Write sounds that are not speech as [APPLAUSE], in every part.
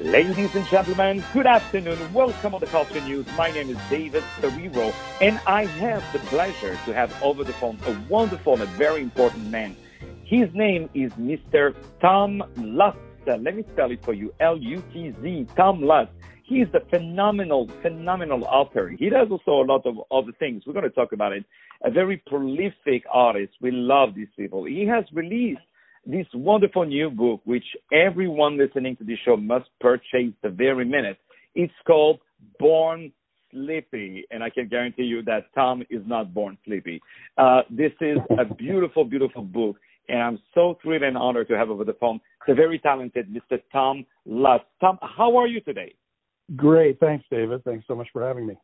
Ladies and gentlemen, good afternoon. Welcome on the Culture News. My name is David Serero, and I have the pleasure to have over the phone a wonderful and very important man. His name is Mr. Tom Lutz. Uh, let me spell it for you. L-U-T-Z, Tom Lutz. He is a phenomenal, phenomenal author. He does also a lot of other things. We're going to talk about it. A very prolific artist. We love these people. He has released this wonderful new book, which everyone listening to this show must purchase the very minute. It's called Born Sleepy, and I can guarantee you that Tom is not born sleepy. Uh, this is a beautiful, beautiful book, and I'm so thrilled and honored to have over the phone the very talented Mr. Tom Lutz. Tom, how are you today? Great, thanks, David. Thanks so much for having me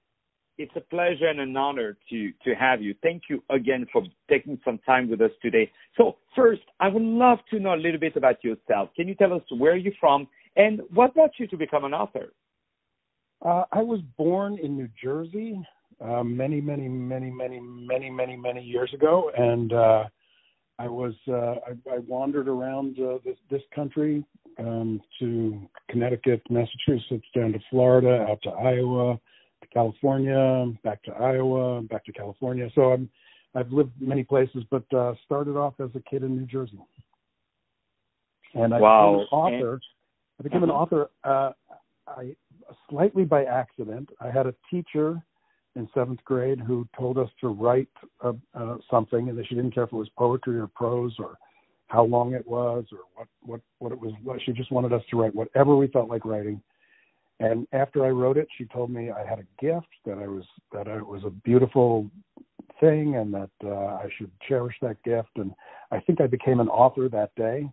it's a pleasure and an honor to to have you. Thank you again for taking some time with us today. So first, I would love to know a little bit about yourself. Can you tell us where you're from and what brought you to become an author? Uh, I was born in New Jersey uh, many, many, many, many, many, many, many years ago, and uh, I was uh, I, I wandered around uh, this this country um, to Connecticut, Massachusetts, down to Florida, out to Iowa California, back to Iowa, back to California. So I'm I've lived many places, but uh, started off as a kid in New Jersey. And I wow. became an author. I became an author uh, I slightly by accident. I had a teacher in seventh grade who told us to write uh, uh, something, and that she didn't care if it was poetry or prose or how long it was or what what what it was. She just wanted us to write whatever we felt like writing and after I wrote it, she told me I had a gift, that I was that it was a beautiful thing, and that uh, I should cherish that gift. And I think I became an author that day.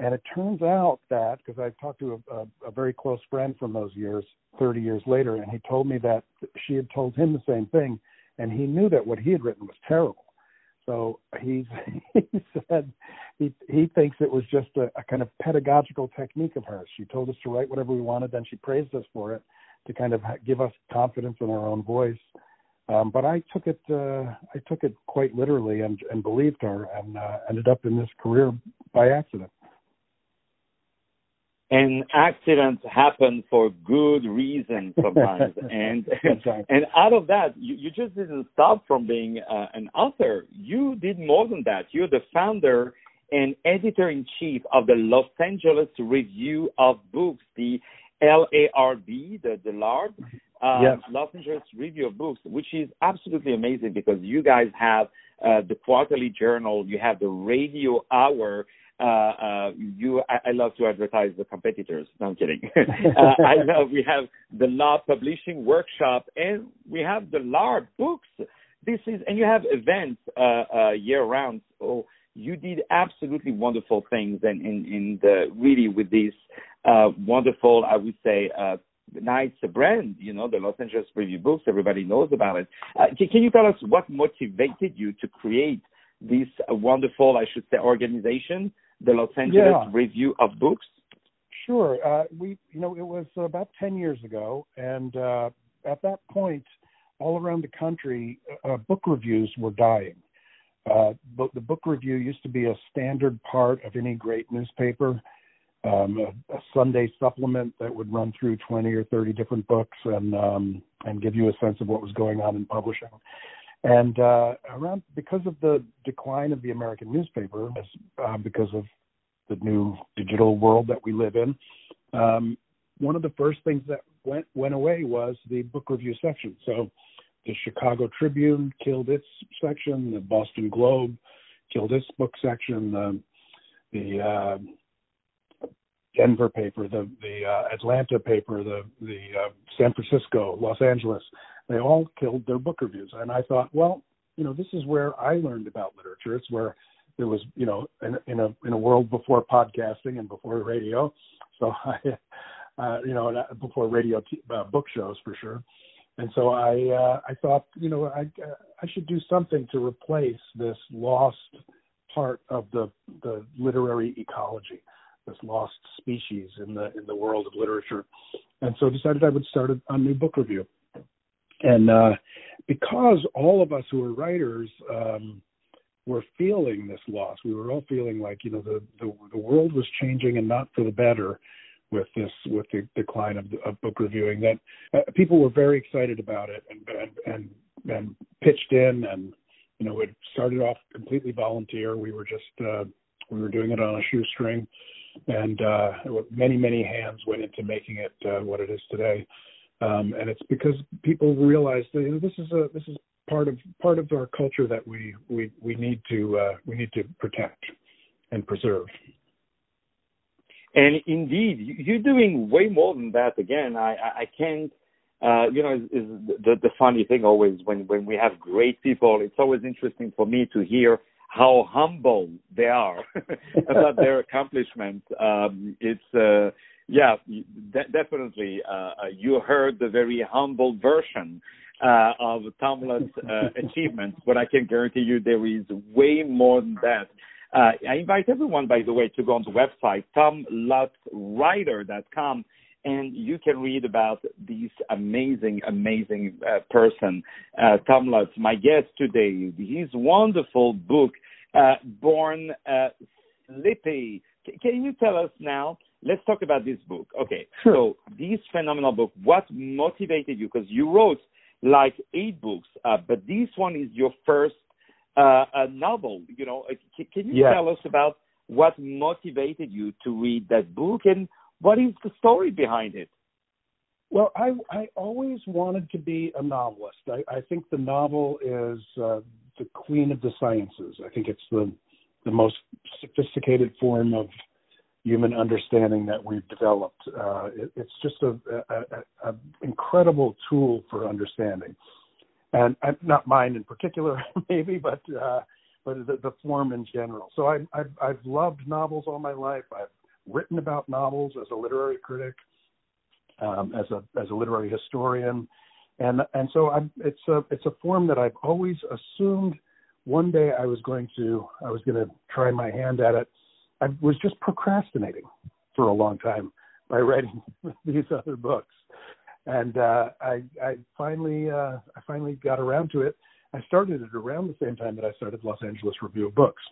And it turns out that because I talked to a, a, a very close friend from those years, 30 years later, and he told me that she had told him the same thing, and he knew that what he had written was terrible. So he's [LAUGHS] he said he he thinks it was just a, a kind of pedagogical technique of hers. She told us to write whatever we wanted, then she praised us for it to kind of give us confidence in our own voice. Um, but I took it uh, I took it quite literally and and believed her and uh, ended up in this career by accident and accidents happen for good reasons sometimes. [LAUGHS] And and out of that you, you just didn't stop from being uh, an author. You did more than that. You're the founder and editor in chief of the los angeles review of books the larb the the larb uh, yes. los angeles review of books which is absolutely amazing because you guys have uh, the quarterly journal. You have the radio hour uh, uh, you, I, I, love to advertise the competitors. No, I'm kidding. [LAUGHS] uh, I love, we have the LARB Publishing Workshop and we have the LARB books. This is, and you have events, uh, uh, year round. So you did absolutely wonderful things and in, in the, really with this, uh, wonderful, I would say, nights nice brand, you know, the Los Angeles Review Books. Everybody knows about it. Can, can you tell us what motivated you to create this wonderful, I should say, organization the Los Angeles yeah. Review of Books? Sure. Uh, we, you know, it was about 10 years ago, and uh, at that point, all around the country, uh, book reviews were dying. Uh, but the book review used to be a standard part of any great newspaper, um, a, a, Sunday supplement that would run through 20 or 30 different books and um, and give you a sense of what was going on in publishing. And uh, around because of the decline of the American newspaper, uh, because of the new digital world that we live in, um, one of the first things that went went away was the book review section. So the Chicago Tribune killed its section, the Boston Globe killed its book section, the, the uh, Denver paper, the the uh, Atlanta paper, the the uh, San Francisco, Los Angeles they all killed their book reviews. And I thought, well, you know, this is where I learned about literature. It's where there was, you know, in, in a in a world before podcasting and before radio. So [LAUGHS] I, uh, you know, before radio t- uh, book shows for sure. And so I uh, I thought, you know, I uh, I should do something to replace this lost part of the the literary ecology, this lost species in the in the world of literature. And so decided I would start a, a new book review and uh, because all of us who are writers um, were feeling this loss, we were all feeling like you know the, the the world was changing and not for the better. with this with the decline of, of book reviewing that uh, people were very excited about it and and and, and pitched in and you know it started off completely volunteer we were just uh we were doing it on a shoestring and uh many many hands went into making it uh, what it is today um and it's because people realize that you know, this is a this is part of part of our culture that we we we need to uh we need to protect and preserve and indeed, you're doing way more than that. Again, I, I can't. Uh, you know, is, is the the funny thing always when when we have great people, it's always interesting for me to hear how humble they are [LAUGHS] about their accomplishments. Um, it's uh, yeah, de- definitely. Uh, uh, you heard the very humble version uh, of Tom Lutz's uh, [LAUGHS] achievements, but I can guarantee you there is way more than that. Uh, I invite everyone, by the way, to go on the website, tomlutzwriter.com, and you can read about this amazing, amazing uh, person, uh, Tom Lutz, my guest today. His wonderful book, uh, Born uh, Slippy. C- can you tell us now? Let's talk about this book. Okay, sure. so this phenomenal book, what motivated you? Because you wrote like eight books, uh, but this one is your first uh, a novel. You know, can, can you yes. tell us about what motivated you to read that book and what is the story behind it? Well, I I always wanted to be a novelist. I, I think the novel is uh, the queen of the sciences. I think it's the the most sophisticated form of human understanding that we've developed. Uh, it, it's just a, a, a, incredible tool for understanding and, and not mine in particular, [LAUGHS] maybe, but uh, but the, the form in general. So I, I've I've loved novels all my life. I've written about novels as a literary critic, um, as a as a literary historian, and and so I'm, it's a it's a form that I've always assumed one day I was going to I was going to try my hand at it. I was just procrastinating for a long time by writing [LAUGHS] these other books and uh, I, I finally uh, I finally got around to it. I started it around the same time that I started Los Angeles Review of Books.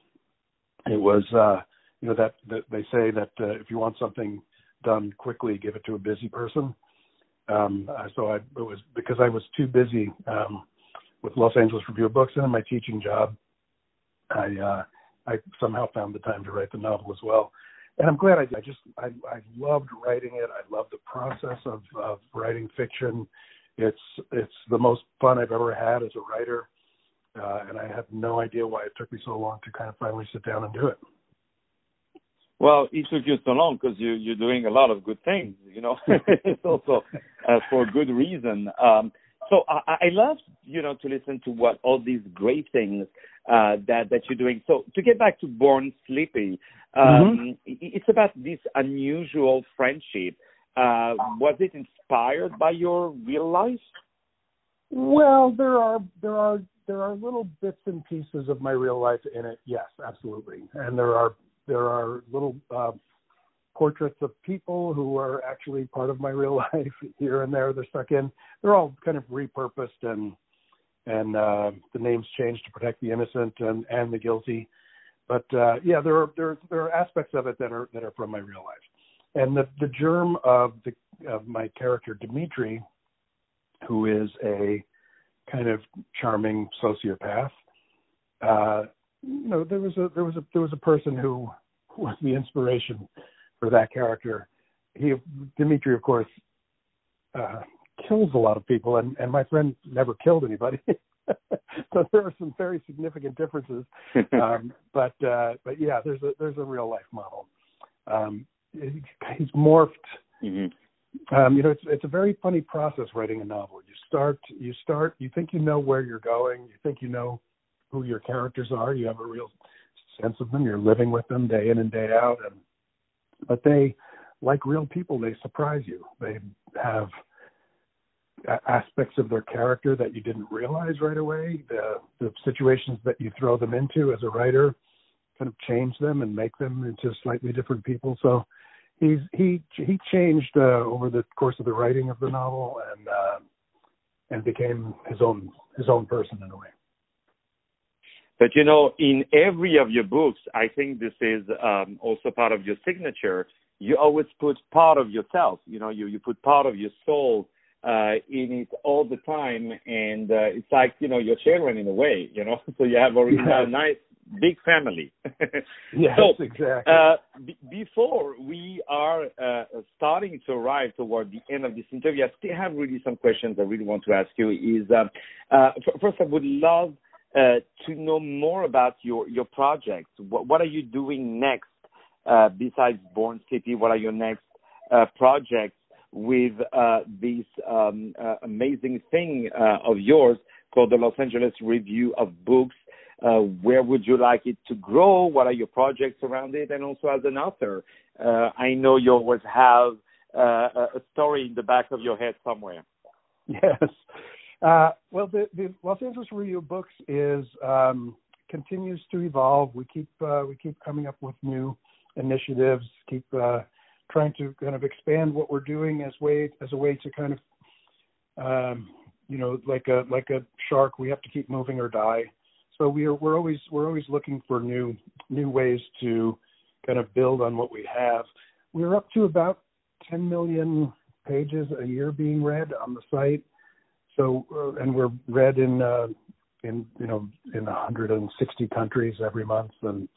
It was uh, you know that, that they say that uh, if you want something done quickly, give it to a busy person. Um, uh, so I it was because I was too busy um, with Los Angeles Review of Books and in my teaching job. I uh, I somehow found the time to write the novel as well and I'm glad I did. I just I I loved writing it. I love the process of of writing fiction. It's it's the most fun I've ever had as a writer, uh, and I have no idea why it took me so long to kind of finally sit down and do it. Well, it took you so long because you you're doing a lot of good things. You know, [LAUGHS] [LAUGHS] it's also uh, for good reason. Um, so I, I love you know to listen to what all these great things uh, that that you're doing. So to get back to Born Slippy, um, mm-hmm. it's about this unusual friendship. Uh, was it inspired by your real life? Well, there are there are there are little bits and pieces of my real life in it. Yes, absolutely, and there are there are little uh, portraits of people who are actually part of my real [LAUGHS] life here and there. They're stuck in. They're all kind of repurposed and and uh, the names changed to protect the innocent and and the guilty. But uh, yeah, there are there there are aspects of it that are that are from my real life, and the the germ of the of my character Dimitri, who is a kind of charming sociopath. Uh, you know, there was a there was a there was a person who [LAUGHS] was the inspiration for that character. He Dimitri, of course, uh, kills a lot of people, and and my friend never killed anybody. [LAUGHS] so there are some very significant differences. [LAUGHS] um, but uh, but yeah, there's a there's a real life model. Um, he's morphed. Mm-hmm. Um, you know, it's it's a very funny process writing a novel. You start you start you think you know where you're going. You think you know who your characters are. You have a real sense of them. You're living with them day in and day out, and but they, like real people, they surprise you. They have aspects of their character that you didn't realize right away. The the situations that you throw them into as a writer kind of change them and make them into slightly different people. So he's he he changed uh, over the course of the writing of the novel and uh, and became his own his own person in a way. But you know, in every of your books, I think this is um, also part of your signature. You always put part of yourself. You know, you you put part of your soul uh, in it all the time, and uh, it's like you know your children in a way. You know, [LAUGHS] so you have already a nice big family. [LAUGHS] yes, so, exactly. Uh, b- before we are uh, starting to arrive toward the end of this interview, I still have really some questions I really want to ask you. Is uh, uh first, I would love to know more about your your projects. What, what are you doing next uh, besides Born City? What are your next projects with this um, amazing thing of yours called the Los Angeles Review of Books? Uh, where would you like it to grow? What are your projects around it? And also as an author, uh, I know you always have uh, a story in the back of your head somewhere. [LAUGHS] Yes. Uh, well, the, the, Los Angeles Review of Books is um, continues to evolve. We keep uh, we keep coming up with new initiatives. Keep uh, trying to kind of expand what we're doing as way as a way to kind of um, you know like a like a shark. We have to keep moving or die so we are we're always we're always looking for new new ways to kind of build on what we have. We're up to about 10 million pages a year being read on the site. So uh, and we're read in uh, in you know in 160 countries every month, and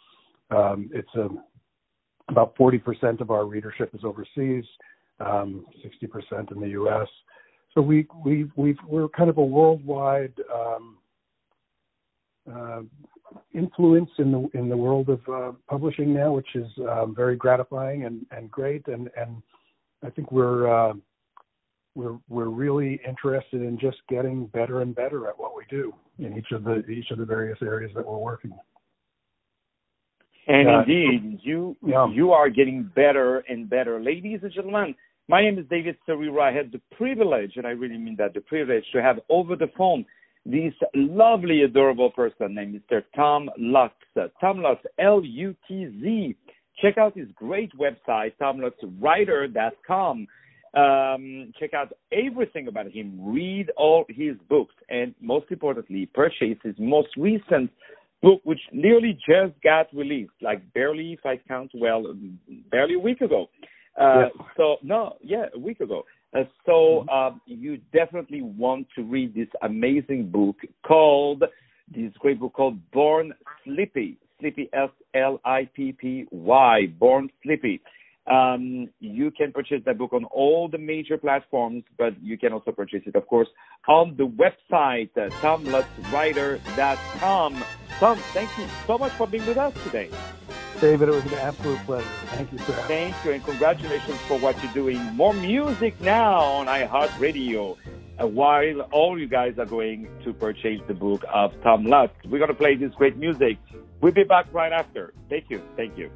um, it's a about 40% of our readership is overseas, um, 60% in the U.S. So we we we we're kind of a worldwide um, uh, influence in the in the world of uh, publishing now, which is um, very gratifying and, and great. And, and I think we're uh, we're we're really interested in just getting better and better at what we do in each of the each of the various areas that we're working. And uh, indeed, you yeah. you are getting better and better, ladies and gentlemen. My name is David Serero. I had the privilege, and I really mean that, the privilege to have over the phone this lovely, adorable person named Mr. Tom Lutz. Tom Lutz, L-U-T-Z. Check out his great website, tomlutzwriter.com. Um, check out everything about him. Read all his books, and most importantly, purchase his most recent book, which nearly just got released, like barely, if I count well, barely a week ago. Uh. So no, yeah, a week ago. Uh, so mm-hmm. um, you definitely want to read this amazing book called this great book called Born Slippy. Slippy S L I P P Y. Born Slippy. Um, you can purchase that book on all the major platforms, but you can also purchase it, of course, on the website, uh, tomlutzwriter.com. Tom, thank you so much for being with us today. David, it was an absolute pleasure. Thank you, sir. Thank you, and congratulations for what you're doing. More music now on iHeartRadio, uh, while all you guys are going to purchase the book of Tom Lutz. We're going to play this great music. We'll be back right after. Thank you. Thank you.